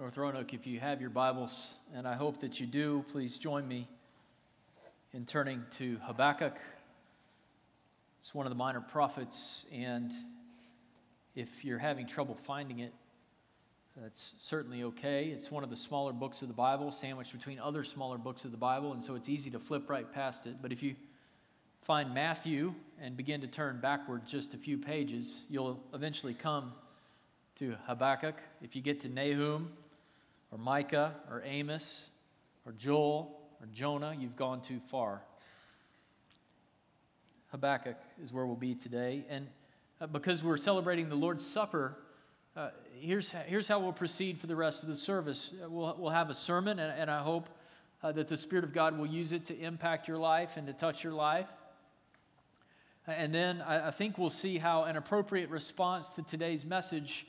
North Roanoke, if you have your Bibles, and I hope that you do, please join me in turning to Habakkuk. It's one of the minor prophets, and if you're having trouble finding it, that's certainly okay. It's one of the smaller books of the Bible, sandwiched between other smaller books of the Bible, and so it's easy to flip right past it. But if you find Matthew and begin to turn backward just a few pages, you'll eventually come to Habakkuk. If you get to Nahum, or Micah or Amos or Joel or Jonah, you've gone too far. Habakkuk is where we'll be today. And uh, because we're celebrating the Lord's Supper, uh, here's, here's how we'll proceed for the rest of the service. Uh, we'll, we'll have a sermon, and, and I hope uh, that the Spirit of God will use it to impact your life and to touch your life. And then I, I think we'll see how an appropriate response to today's message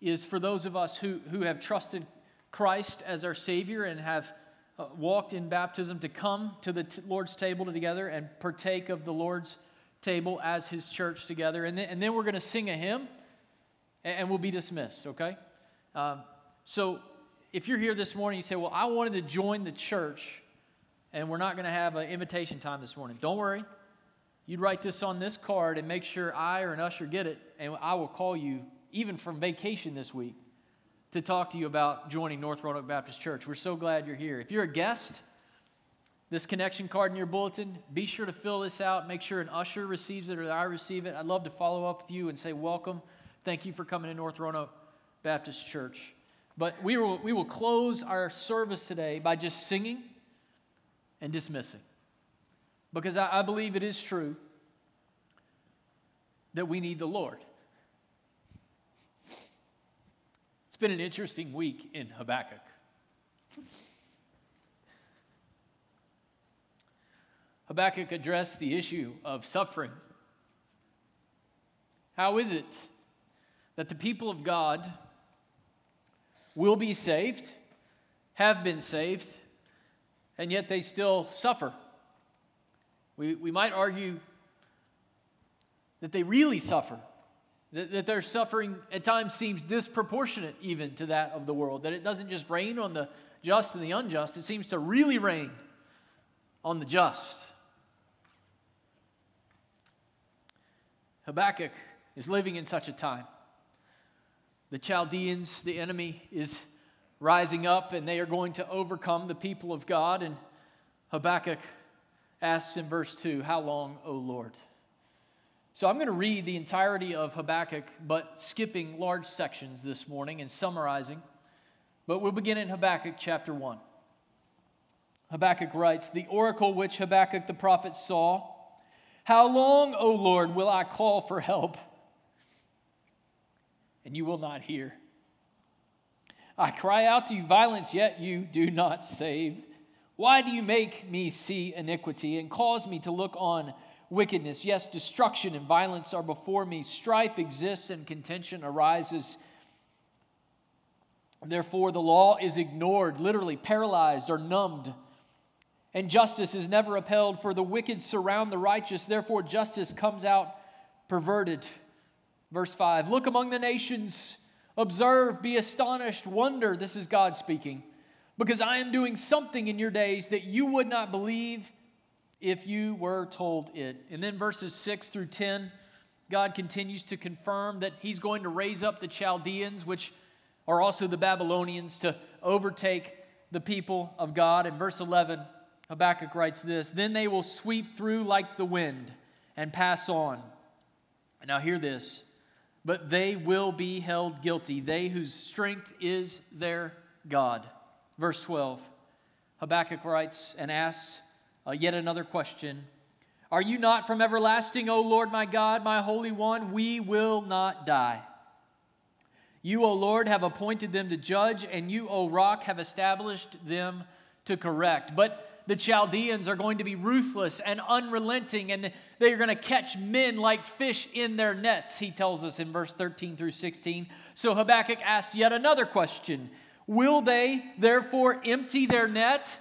is for those of us who, who have trusted Christ as our Savior and have uh, walked in baptism to come to the t- Lord's table together and partake of the Lord's table as His church together. And then, and then we're going to sing a hymn and, and we'll be dismissed, okay? Um, so if you're here this morning, you say, Well, I wanted to join the church and we're not going to have an invitation time this morning. Don't worry. You'd write this on this card and make sure I or an usher get it, and I will call you even from vacation this week to talk to you about joining North Roanoke Baptist Church. We're so glad you're here. If you're a guest, this connection card in your bulletin, be sure to fill this out. Make sure an usher receives it or I receive it. I'd love to follow up with you and say, Welcome. Thank you for coming to North Roanoke Baptist Church. But we will, we will close our service today by just singing and dismissing. Because I, I believe it is true that we need the Lord. It's been an interesting week in Habakkuk. Habakkuk addressed the issue of suffering. How is it that the people of God will be saved, have been saved, and yet they still suffer? We, we might argue that they really suffer that, that their suffering at times seems disproportionate even to that of the world, that it doesn't just rain on the just and the unjust, it seems to really rain on the just. Habakkuk is living in such a time. The Chaldeans, the enemy, is rising up and they are going to overcome the people of God. And Habakkuk asks in verse 2, How long, O Lord? So I'm going to read the entirety of Habakkuk, but skipping large sections this morning and summarizing. But we'll begin in Habakkuk chapter 1. Habakkuk writes The oracle which Habakkuk the prophet saw How long, O Lord, will I call for help? And you will not hear. I cry out to you violence, yet you do not save. Why do you make me see iniquity and cause me to look on wickedness. Yes, destruction and violence are before me. Strife exists and contention arises. Therefore, the law is ignored, literally paralyzed or numbed. And justice is never upheld, for the wicked surround the righteous. Therefore, justice comes out perverted. Verse 5 Look among the nations, observe, be astonished, wonder. This is God speaking. Because I am doing something in your days that you would not believe if you were told it. And then verses 6 through 10, God continues to confirm that He's going to raise up the Chaldeans, which are also the Babylonians, to overtake the people of God. In verse 11, Habakkuk writes this Then they will sweep through like the wind and pass on. Now, hear this. But they will be held guilty, they whose strength is their God. Verse 12, Habakkuk writes and asks, uh, yet another question Are you not from everlasting, O Lord my God, my Holy One? We will not die. You, O Lord, have appointed them to judge, and you, O rock, have established them to correct. But the Chaldeans are going to be ruthless and unrelenting, and they are going to catch men like fish in their nets, he tells us in verse 13 through 16. So Habakkuk asked yet another question Will they therefore empty their net?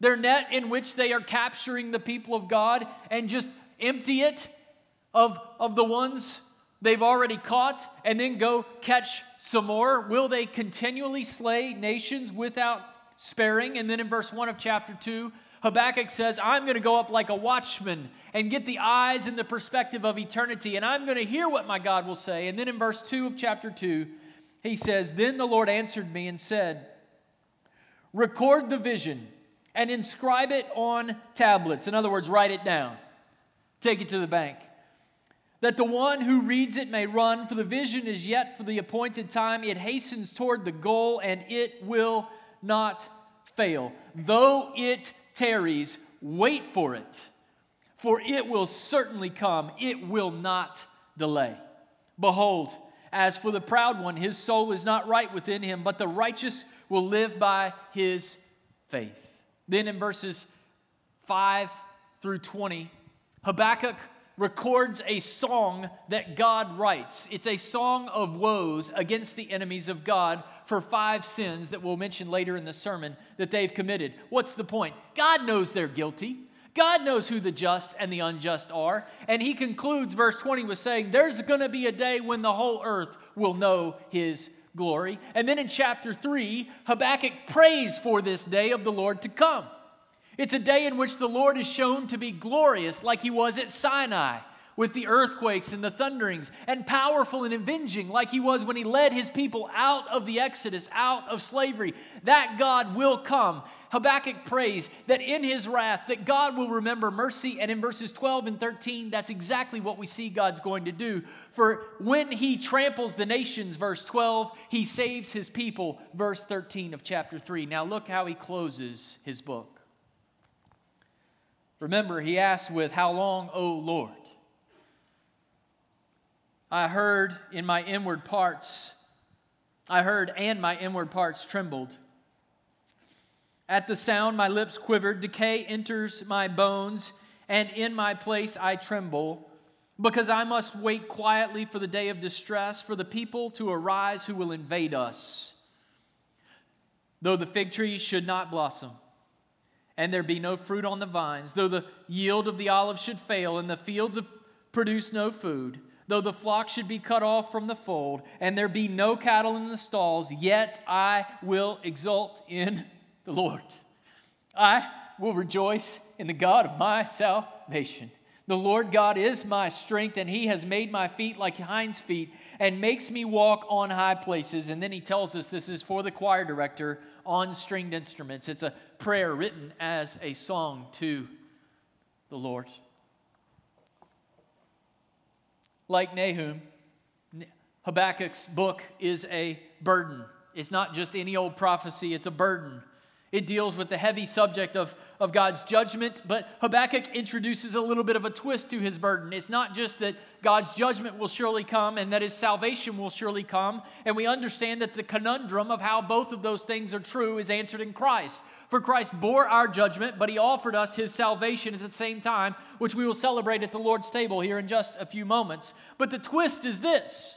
Their net in which they are capturing the people of God and just empty it of, of the ones they've already caught and then go catch some more? Will they continually slay nations without sparing? And then in verse 1 of chapter 2, Habakkuk says, I'm going to go up like a watchman and get the eyes and the perspective of eternity, and I'm going to hear what my God will say. And then in verse 2 of chapter 2, he says, Then the Lord answered me and said, Record the vision and inscribe it on tablets. In other words, write it down, take it to the bank. That the one who reads it may run, for the vision is yet for the appointed time. It hastens toward the goal, and it will not fail. Though it tarries, wait for it, for it will certainly come. It will not delay. Behold, as for the proud one, his soul is not right within him, but the righteous will live by his faith. Then in verses 5 through 20, Habakkuk records a song that God writes. It's a song of woes against the enemies of God for five sins that we'll mention later in the sermon that they've committed. What's the point? God knows they're guilty. God knows who the just and the unjust are. And he concludes verse 20 with saying, There's going to be a day when the whole earth will know his glory. And then in chapter 3, Habakkuk prays for this day of the Lord to come. It's a day in which the Lord is shown to be glorious, like he was at Sinai with the earthquakes and the thunderings, and powerful and avenging, like he was when he led his people out of the Exodus, out of slavery. That God will come. Habakkuk prays that in his wrath, that God will remember mercy. And in verses 12 and 13, that's exactly what we see God's going to do. For when he tramples the nations, verse 12, he saves his people, verse 13 of chapter 3. Now look how he closes his book. Remember, he asks with, How long, O Lord? I heard in my inward parts, I heard and my inward parts trembled. At the sound, my lips quivered, decay enters my bones, and in my place I tremble, because I must wait quietly for the day of distress, for the people to arise who will invade us. Though the fig tree should not blossom, and there be no fruit on the vines, though the yield of the olive should fail, and the fields produce no food, though the flock should be cut off from the fold, and there be no cattle in the stalls, yet I will exult in the Lord. I will rejoice in the God of my salvation. The Lord God is my strength, and He has made my feet like hinds' feet and makes me walk on high places. And then He tells us this is for the choir director on stringed instruments. It's a prayer written as a song to the Lord. Like Nahum, Habakkuk's book is a burden. It's not just any old prophecy, it's a burden. It deals with the heavy subject of, of God's judgment, but Habakkuk introduces a little bit of a twist to his burden. It's not just that God's judgment will surely come and that his salvation will surely come, and we understand that the conundrum of how both of those things are true is answered in Christ. For Christ bore our judgment, but he offered us his salvation at the same time, which we will celebrate at the Lord's table here in just a few moments. But the twist is this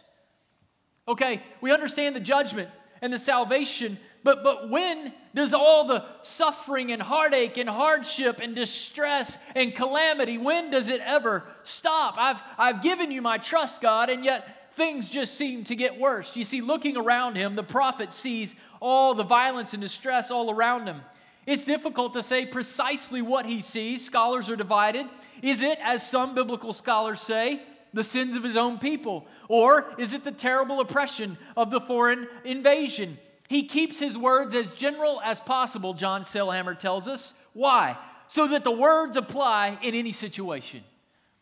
okay, we understand the judgment and the salvation but, but when does all the suffering and heartache and hardship and distress and calamity, when does it ever stop? I've, I've given you my trust, God, and yet things just seem to get worse. You see, looking around him, the prophet sees all the violence and distress all around him. It's difficult to say precisely what he sees. Scholars are divided. Is it, as some biblical scholars say, the sins of his own people? Or is it the terrible oppression of the foreign invasion? He keeps his words as general as possible, John Sailhamer tells us. Why? So that the words apply in any situation.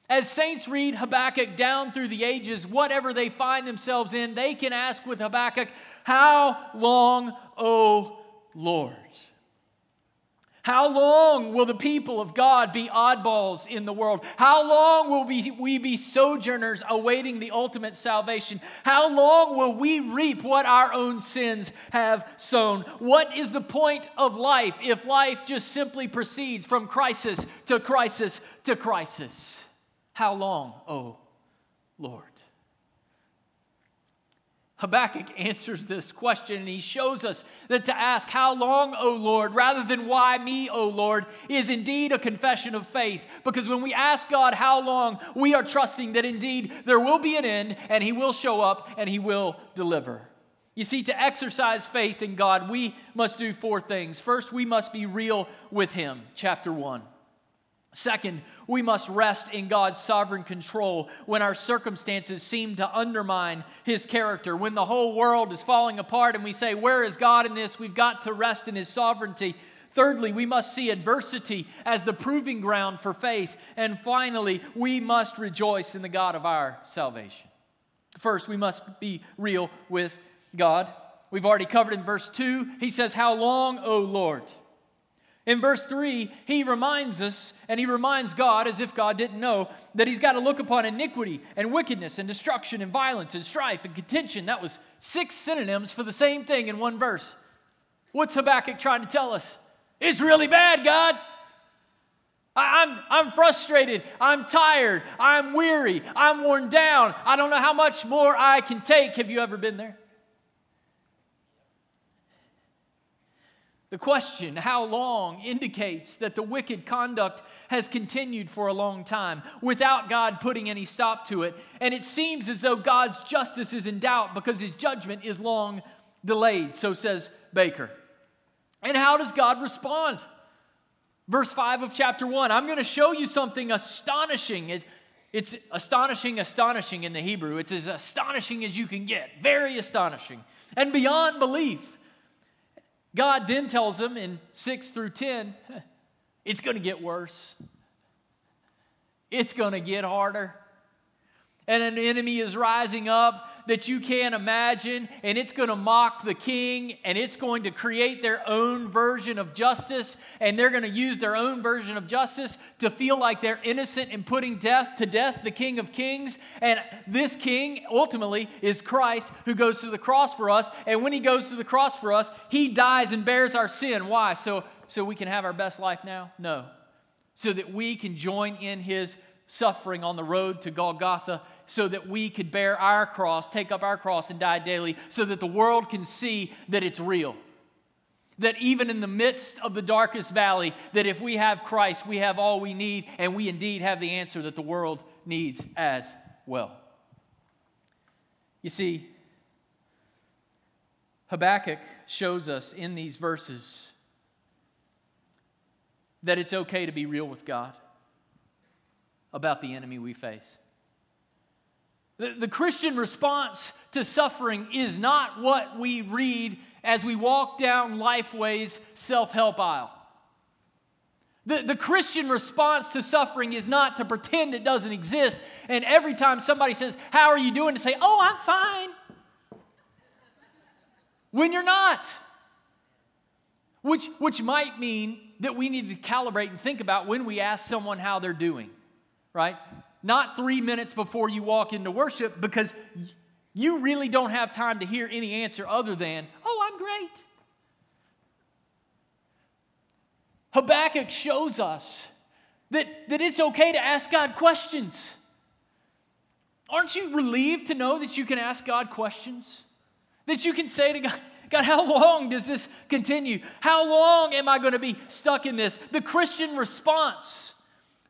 As saints read Habakkuk down through the ages, whatever they find themselves in, they can ask with Habakkuk, How long, O Lord? How long will the people of God be oddballs in the world? How long will we, we be sojourners awaiting the ultimate salvation? How long will we reap what our own sins have sown? What is the point of life if life just simply proceeds from crisis to crisis to crisis? How long, oh Lord? Habakkuk answers this question and he shows us that to ask, How long, O Lord, rather than why me, O Lord, is indeed a confession of faith. Because when we ask God how long, we are trusting that indeed there will be an end and he will show up and he will deliver. You see, to exercise faith in God, we must do four things. First, we must be real with him, chapter 1. Second, we must rest in God's sovereign control when our circumstances seem to undermine His character. When the whole world is falling apart and we say, Where is God in this? We've got to rest in His sovereignty. Thirdly, we must see adversity as the proving ground for faith. And finally, we must rejoice in the God of our salvation. First, we must be real with God. We've already covered in verse 2. He says, How long, O Lord? In verse 3, he reminds us, and he reminds God, as if God didn't know, that he's got to look upon iniquity and wickedness and destruction and violence and strife and contention. That was six synonyms for the same thing in one verse. What's Habakkuk trying to tell us? It's really bad, God. I'm, I'm frustrated. I'm tired. I'm weary. I'm worn down. I don't know how much more I can take. Have you ever been there? The question, how long, indicates that the wicked conduct has continued for a long time without God putting any stop to it. And it seems as though God's justice is in doubt because his judgment is long delayed, so says Baker. And how does God respond? Verse 5 of chapter 1 I'm going to show you something astonishing. It's astonishing, astonishing in the Hebrew. It's as astonishing as you can get, very astonishing, and beyond belief. God then tells them in 6 through 10, it's going to get worse. It's going to get harder. And an enemy is rising up that you can't imagine, and it's going to mock the king, and it's going to create their own version of justice, and they're going to use their own version of justice to feel like they're innocent in putting death to death the King of Kings. And this king ultimately is Christ who goes to the cross for us. And when he goes to the cross for us, he dies and bears our sin. Why? So, so we can have our best life now? No. So that we can join in his suffering on the road to Golgotha so that we could bear our cross, take up our cross, and die daily, so that the world can see that it's real. That even in the midst of the darkest valley, that if we have Christ, we have all we need, and we indeed have the answer that the world needs as well. You see, Habakkuk shows us in these verses that it's okay to be real with God about the enemy we face. The, Christian response to suffering is not what we read as we walk down Lifeway's self help aisle. The, the Christian response to suffering is not to pretend it doesn't exist, and every time somebody says, How are you doing? to say, Oh, I'm fine. When you're not. Which, which might mean that we need to calibrate and think about when we ask someone how they're doing, right? Not three minutes before you walk into worship because you really don't have time to hear any answer other than, oh, I'm great. Habakkuk shows us that, that it's okay to ask God questions. Aren't you relieved to know that you can ask God questions? That you can say to God, God, how long does this continue? How long am I going to be stuck in this? The Christian response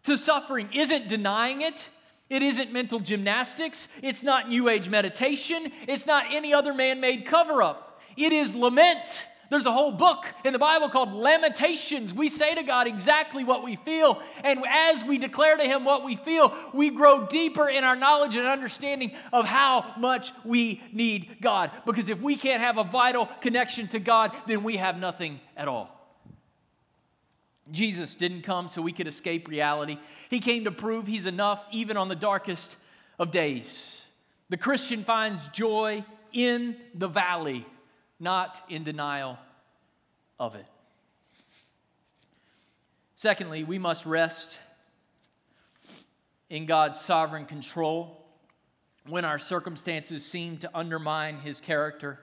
to suffering isn't denying it. It isn't mental gymnastics. It's not New Age meditation. It's not any other man made cover up. It is lament. There's a whole book in the Bible called Lamentations. We say to God exactly what we feel. And as we declare to Him what we feel, we grow deeper in our knowledge and understanding of how much we need God. Because if we can't have a vital connection to God, then we have nothing at all. Jesus didn't come so we could escape reality. He came to prove he's enough even on the darkest of days. The Christian finds joy in the valley, not in denial of it. Secondly, we must rest in God's sovereign control when our circumstances seem to undermine his character.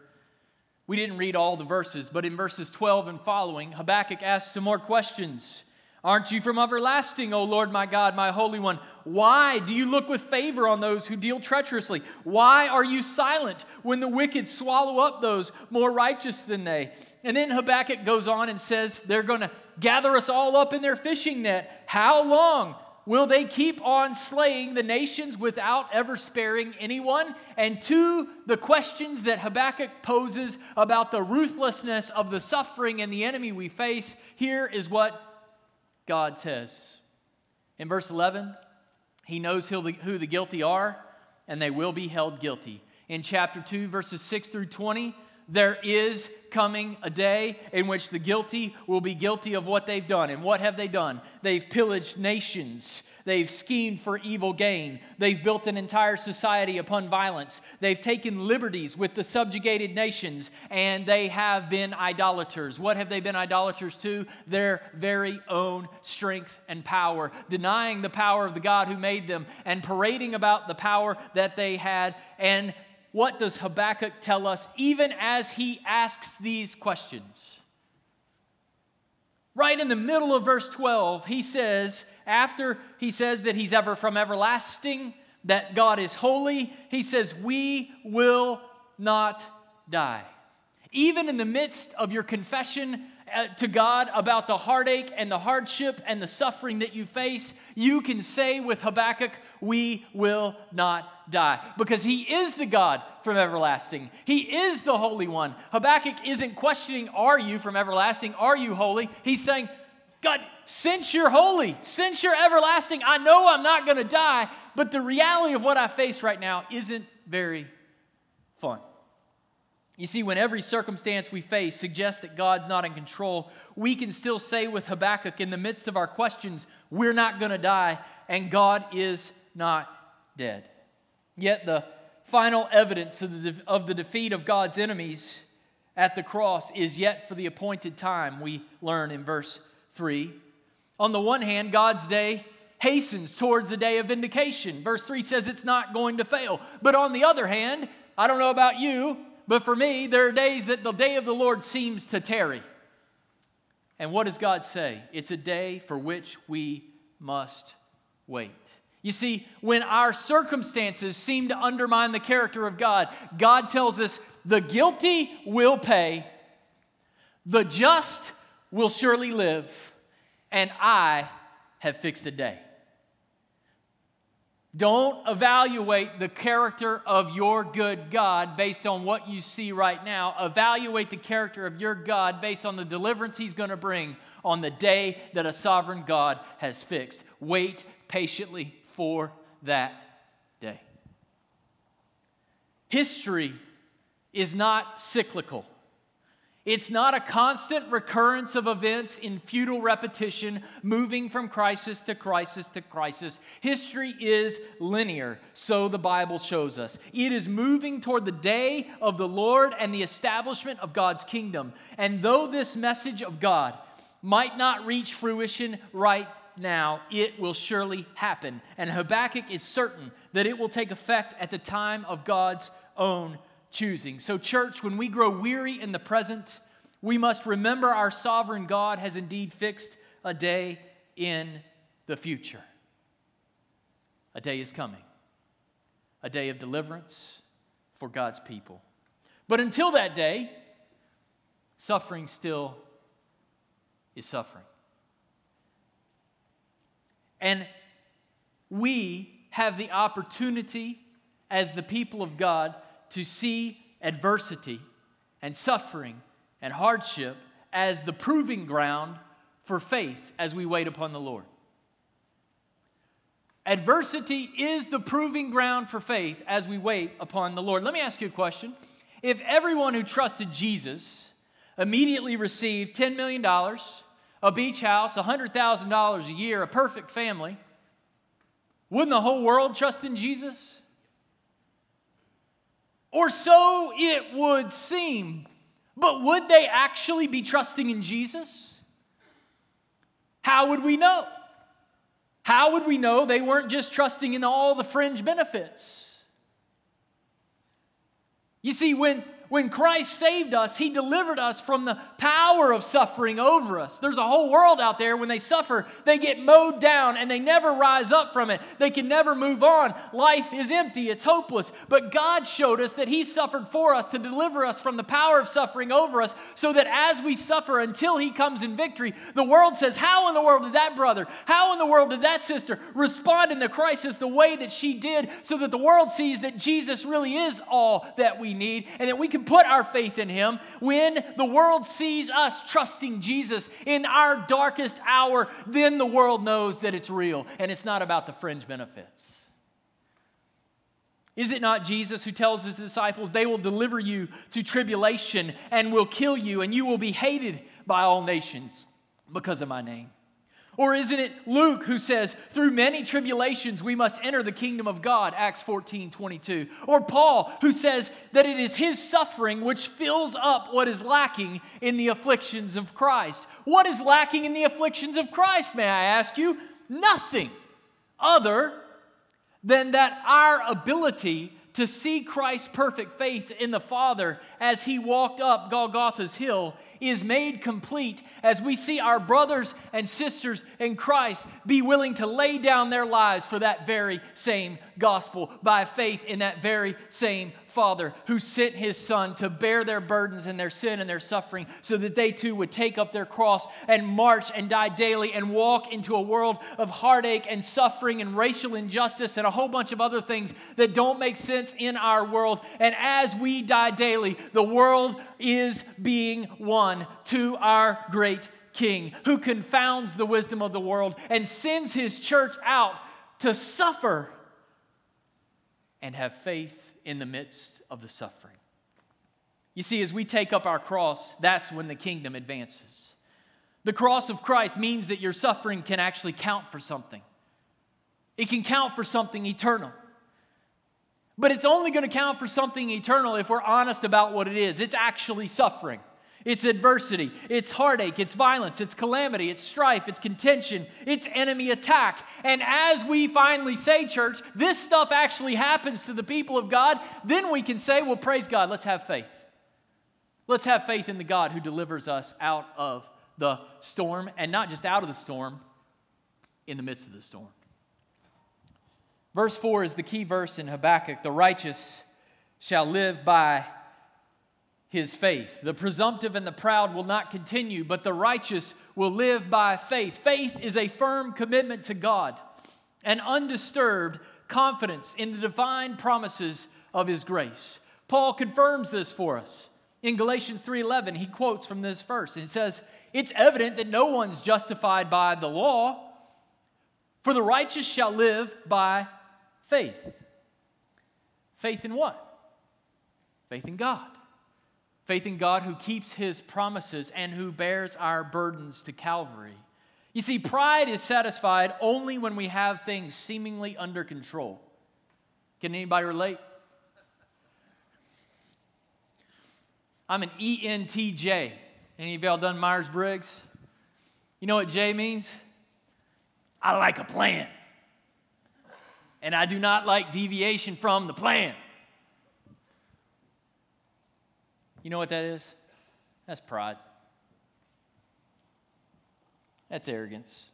We didn't read all the verses, but in verses 12 and following, Habakkuk asks some more questions Aren't you from everlasting, O Lord my God, my Holy One? Why do you look with favor on those who deal treacherously? Why are you silent when the wicked swallow up those more righteous than they? And then Habakkuk goes on and says, They're going to gather us all up in their fishing net. How long? Will they keep on slaying the nations without ever sparing anyone? And to the questions that Habakkuk poses about the ruthlessness of the suffering and the enemy we face, here is what God says. In verse 11, he knows who the guilty are, and they will be held guilty. In chapter 2, verses 6 through 20, there is coming a day in which the guilty will be guilty of what they've done. And what have they done? They've pillaged nations. They've schemed for evil gain. They've built an entire society upon violence. They've taken liberties with the subjugated nations, and they have been idolaters. What have they been idolaters to? Their very own strength and power, denying the power of the God who made them and parading about the power that they had. And what does Habakkuk tell us even as he asks these questions? Right in the middle of verse 12, he says, after he says that he's ever from everlasting, that God is holy, he says, We will not die. Even in the midst of your confession uh, to God about the heartache and the hardship and the suffering that you face, you can say with Habakkuk, We will not die. Because he is the God from everlasting. He is the Holy One. Habakkuk isn't questioning, Are you from everlasting? Are you holy? He's saying, God, since you're holy, since you're everlasting, I know I'm not going to die, but the reality of what I face right now isn't very fun. You see, when every circumstance we face suggests that God's not in control, we can still say with Habakkuk, in the midst of our questions, we're not going to die, and God is not dead. Yet the final evidence of the, of the defeat of God's enemies at the cross is yet for the appointed time, we learn in verse 3. On the one hand, God's day hastens towards the day of vindication. Verse 3 says it's not going to fail. But on the other hand, I don't know about you, but for me, there are days that the day of the Lord seems to tarry. And what does God say? It's a day for which we must wait. You see, when our circumstances seem to undermine the character of God, God tells us the guilty will pay, the just will surely live, and I have fixed a day. Don't evaluate the character of your good God based on what you see right now. Evaluate the character of your God based on the deliverance He's going to bring on the day that a sovereign God has fixed. Wait patiently for that day. History is not cyclical. It's not a constant recurrence of events in futile repetition, moving from crisis to crisis to crisis. History is linear, so the Bible shows us. It is moving toward the day of the Lord and the establishment of God's kingdom. And though this message of God might not reach fruition right now, it will surely happen. And Habakkuk is certain that it will take effect at the time of God's own choosing. So, church, when we grow weary in the present, we must remember our sovereign God has indeed fixed a day in the future. A day is coming, a day of deliverance for God's people. But until that day, suffering still is suffering. And we have the opportunity as the people of God to see adversity and suffering and hardship as the proving ground for faith as we wait upon the Lord. Adversity is the proving ground for faith as we wait upon the Lord. Let me ask you a question. If everyone who trusted Jesus immediately received $10 million, a beach house, $100,000 a year, a perfect family, wouldn't the whole world trust in Jesus? Or so it would seem. But would they actually be trusting in Jesus? How would we know? How would we know they weren't just trusting in all the fringe benefits? You see, when, when Christ saved us, He delivered us from the power of suffering over us. There's a whole world out there when they suffer, they get mowed down and they never rise up from it. They can never move on. Life is empty, it's hopeless. But God showed us that He suffered for us to deliver us from the power of suffering over us, so that as we suffer until He comes in victory, the world says, How in the world did that brother, how in the world did that sister respond in the crisis the way that she did, so that the world sees that Jesus really is all that we need and that we can can put our faith in Him when the world sees us trusting Jesus in our darkest hour, then the world knows that it's real and it's not about the fringe benefits. Is it not Jesus who tells his disciples, They will deliver you to tribulation and will kill you, and you will be hated by all nations because of my name? Or isn't it Luke who says, through many tribulations we must enter the kingdom of God, Acts 14 22? Or Paul who says that it is his suffering which fills up what is lacking in the afflictions of Christ. What is lacking in the afflictions of Christ, may I ask you? Nothing other than that our ability to see Christ's perfect faith in the Father as he walked up Golgotha's hill is made complete as we see our brothers and sisters in Christ be willing to lay down their lives for that very same gospel by faith in that very same Father who sent his Son to bear their burdens and their sin and their suffering so that they too would take up their cross and march and die daily and walk into a world of heartache and suffering and racial injustice and a whole bunch of other things that don't make sense in our world. And as we die daily, the world is being won to our great King who confounds the wisdom of the world and sends his church out to suffer and have faith in the midst of the suffering. You see, as we take up our cross, that's when the kingdom advances. The cross of Christ means that your suffering can actually count for something, it can count for something eternal. But it's only going to count for something eternal if we're honest about what it is. It's actually suffering. It's adversity, it's heartache, it's violence, it's calamity, it's strife, it's contention, it's enemy attack. And as we finally say, church, this stuff actually happens to the people of God, then we can say, well, praise God, let's have faith. Let's have faith in the God who delivers us out of the storm, and not just out of the storm, in the midst of the storm. Verse 4 is the key verse in Habakkuk. The righteous shall live by his faith. The presumptive and the proud will not continue, but the righteous will live by faith. Faith is a firm commitment to God, an undisturbed confidence in the divine promises of his grace. Paul confirms this for us. In Galatians 3:11, he quotes from this verse. He says, "It's evident that no one's justified by the law, for the righteous shall live by faith. Faith in what? Faith in God. Faith in God who keeps his promises and who bears our burdens to Calvary. You see, pride is satisfied only when we have things seemingly under control. Can anybody relate? I'm an ENTJ. Any of y'all done Myers Briggs? You know what J means? I like a plan and I do not like deviation from the plan. You know what that is? That's pride. That's arrogance.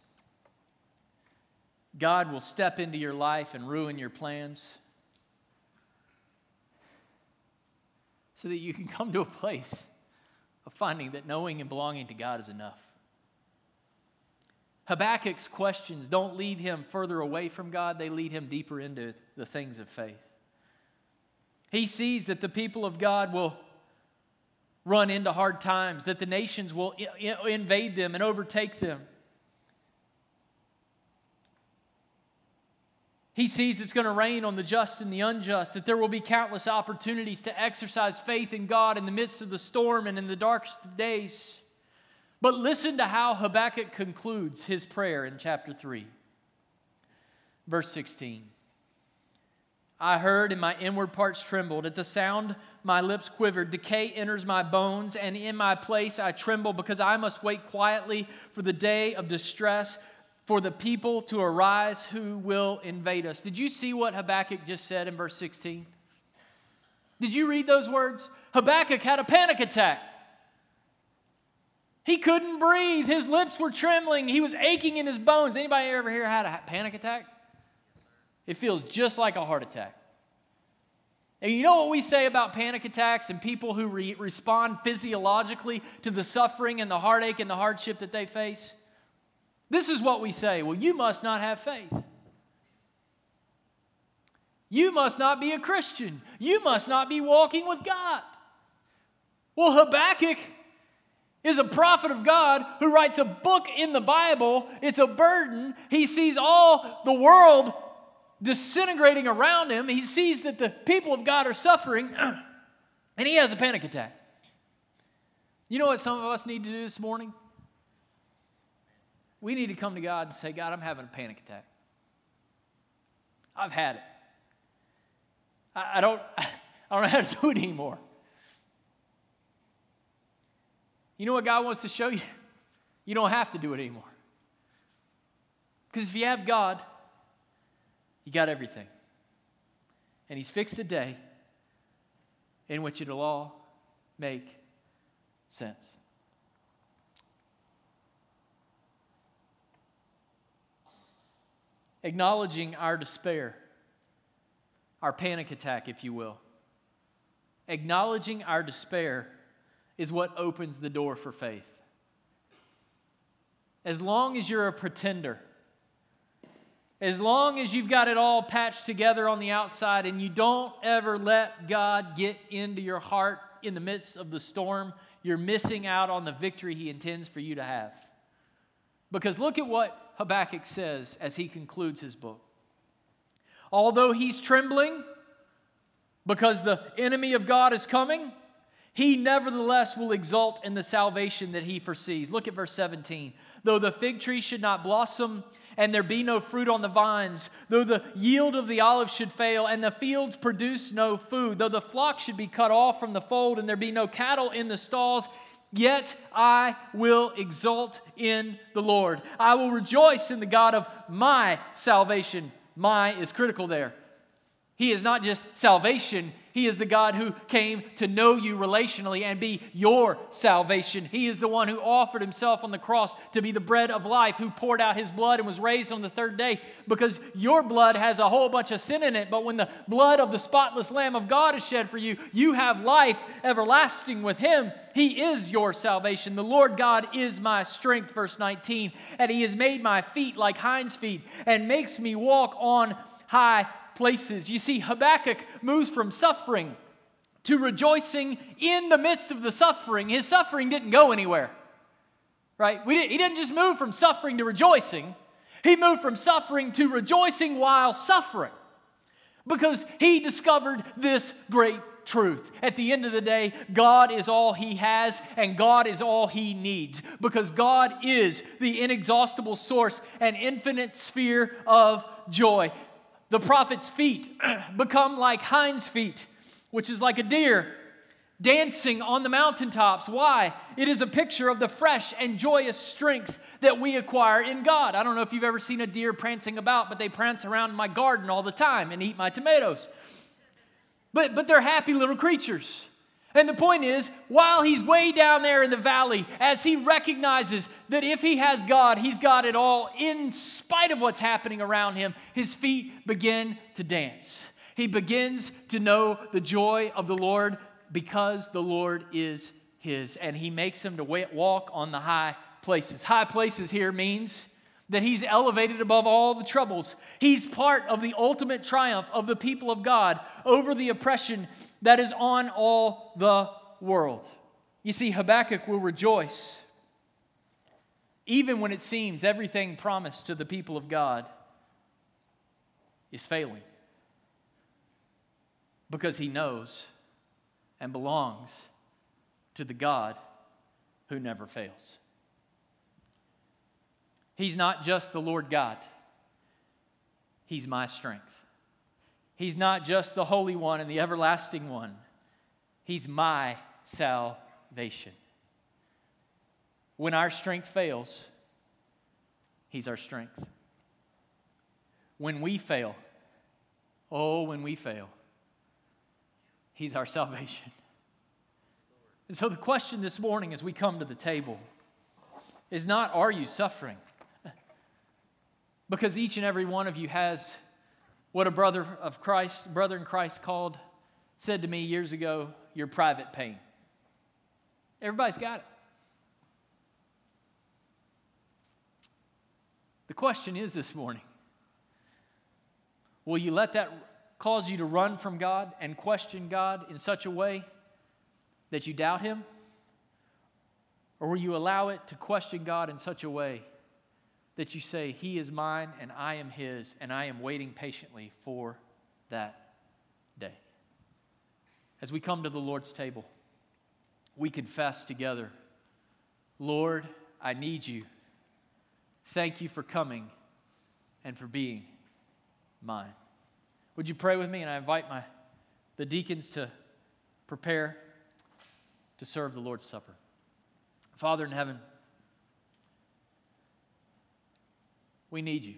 God will step into your life and ruin your plans so that you can come to a place of finding that knowing and belonging to God is enough. Habakkuk's questions don't lead him further away from God, they lead him deeper into the things of faith. He sees that the people of God will run into hard times, that the nations will invade them and overtake them. He sees it's going to rain on the just and the unjust, that there will be countless opportunities to exercise faith in God in the midst of the storm and in the darkest of days. But listen to how Habakkuk concludes his prayer in chapter 3. Verse 16. I heard, and my inward parts trembled. At the sound, my lips quivered. Decay enters my bones, and in my place I tremble because I must wait quietly for the day of distress, for the people to arise who will invade us. Did you see what Habakkuk just said in verse 16? Did you read those words? Habakkuk had a panic attack. He couldn't breathe. His lips were trembling. He was aching in his bones. Anybody ever here had a panic attack? It feels just like a heart attack. And you know what we say about panic attacks and people who re- respond physiologically to the suffering and the heartache and the hardship that they face? This is what we say well, you must not have faith. You must not be a Christian. You must not be walking with God. Well, Habakkuk is a prophet of God who writes a book in the Bible. It's a burden. He sees all the world disintegrating around him. He sees that the people of God are suffering, and he has a panic attack. You know what some of us need to do this morning? We need to come to God and say, God, I'm having a panic attack. I've had it. I, I don't, I don't know how to do it anymore. You know what God wants to show you? You don't have to do it anymore. Because if you have God, you got everything. And He's fixed a day in which it'll all make sense. Acknowledging our despair, our panic attack, if you will. Acknowledging our despair is what opens the door for faith. As long as you're a pretender, as long as you've got it all patched together on the outside and you don't ever let God get into your heart in the midst of the storm, you're missing out on the victory He intends for you to have. Because look at what Habakkuk says as he concludes his book. Although he's trembling because the enemy of God is coming, he nevertheless will exult in the salvation that he foresees. Look at verse 17. Though the fig tree should not blossom, and there be no fruit on the vines, though the yield of the olive should fail, and the fields produce no food, though the flock should be cut off from the fold, and there be no cattle in the stalls, yet I will exult in the Lord. I will rejoice in the God of my salvation. My is critical there. He is not just salvation, he is the God who came to know you relationally and be your salvation. He is the one who offered himself on the cross to be the bread of life, who poured out his blood and was raised on the third day because your blood has a whole bunch of sin in it. But when the blood of the spotless Lamb of God is shed for you, you have life everlasting with him. He is your salvation. The Lord God is my strength, verse 19, and he has made my feet like hinds' feet and makes me walk on high places. You see, Habakkuk moves from suffering to rejoicing in the midst of the suffering. His suffering didn't go anywhere, right? Didn't, he didn't just move from suffering to rejoicing, he moved from suffering to rejoicing while suffering because he discovered this great truth. At the end of the day, God is all he has and God is all he needs because God is the inexhaustible source and infinite sphere of joy the prophet's feet become like hinds' feet, which is like a deer dancing on the mountaintops. Why? It is a picture of the fresh and joyous strength that we acquire in God. I don't know if you've ever seen a deer prancing about, but they prance around my garden all the time and eat my tomatoes. But, but they're happy little creatures. And the point is, while he's way down there in the valley, as he recognizes that if he has God, he's got it all, in spite of what's happening around him, his feet begin to dance. He begins to know the joy of the Lord because the Lord is his. And he makes him to walk on the high places. High places here means that he's elevated above all the troubles. He's part of the ultimate triumph of the people of God over the oppression that is on all the world. You see, Habakkuk will rejoice even when it seems everything promised to the people of God is failing because he knows and belongs to the God who never fails. He's not just the Lord God, He's my strength. He's not just the Holy One and the Everlasting One, He's my salvation. When our strength fails, He's our strength. When we fail, oh, when we fail, He's our salvation. And so the question this morning as we come to the table is not, Are you suffering? Because each and every one of you has what a brother of Christ, brother in Christ called, said to me years ago, your private pain. Everybody's got it. The question is this morning will you let that cause you to run from God and question God in such a way that you doubt Him? Or will you allow it to question God in such a way that you say, He is mine and I am His, and I am waiting patiently for that day? As we come to the Lord's table, we confess together, Lord, I need you. Thank you for coming and for being mine. Would you pray with me? And I invite my, the deacons to prepare to serve the Lord's Supper. Father in heaven, we need you.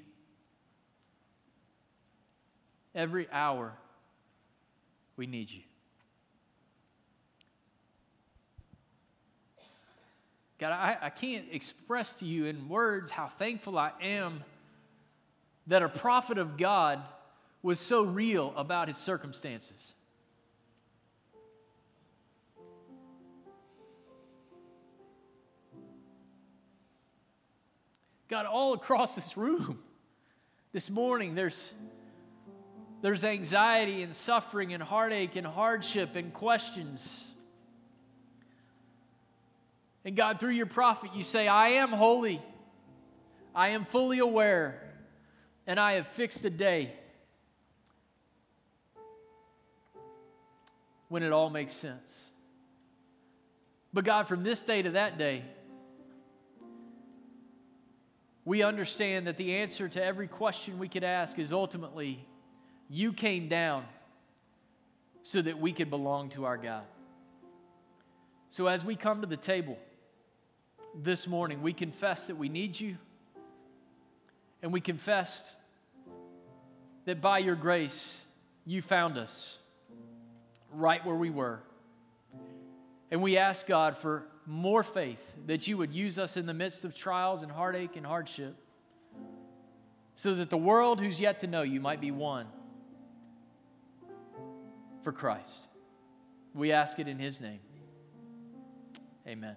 Every hour, we need you. God, I, I can't express to you in words how thankful I am that a prophet of God was so real about his circumstances. God, all across this room this morning, there's, there's anxiety and suffering and heartache and hardship and questions. And God, through your prophet, you say, I am holy, I am fully aware, and I have fixed a day when it all makes sense. But God, from this day to that day, we understand that the answer to every question we could ask is ultimately, you came down so that we could belong to our God. So as we come to the table, this morning, we confess that we need you, and we confess that by your grace, you found us right where we were. And we ask God for more faith that you would use us in the midst of trials and heartache and hardship so that the world who's yet to know you might be won for Christ. We ask it in His name. Amen.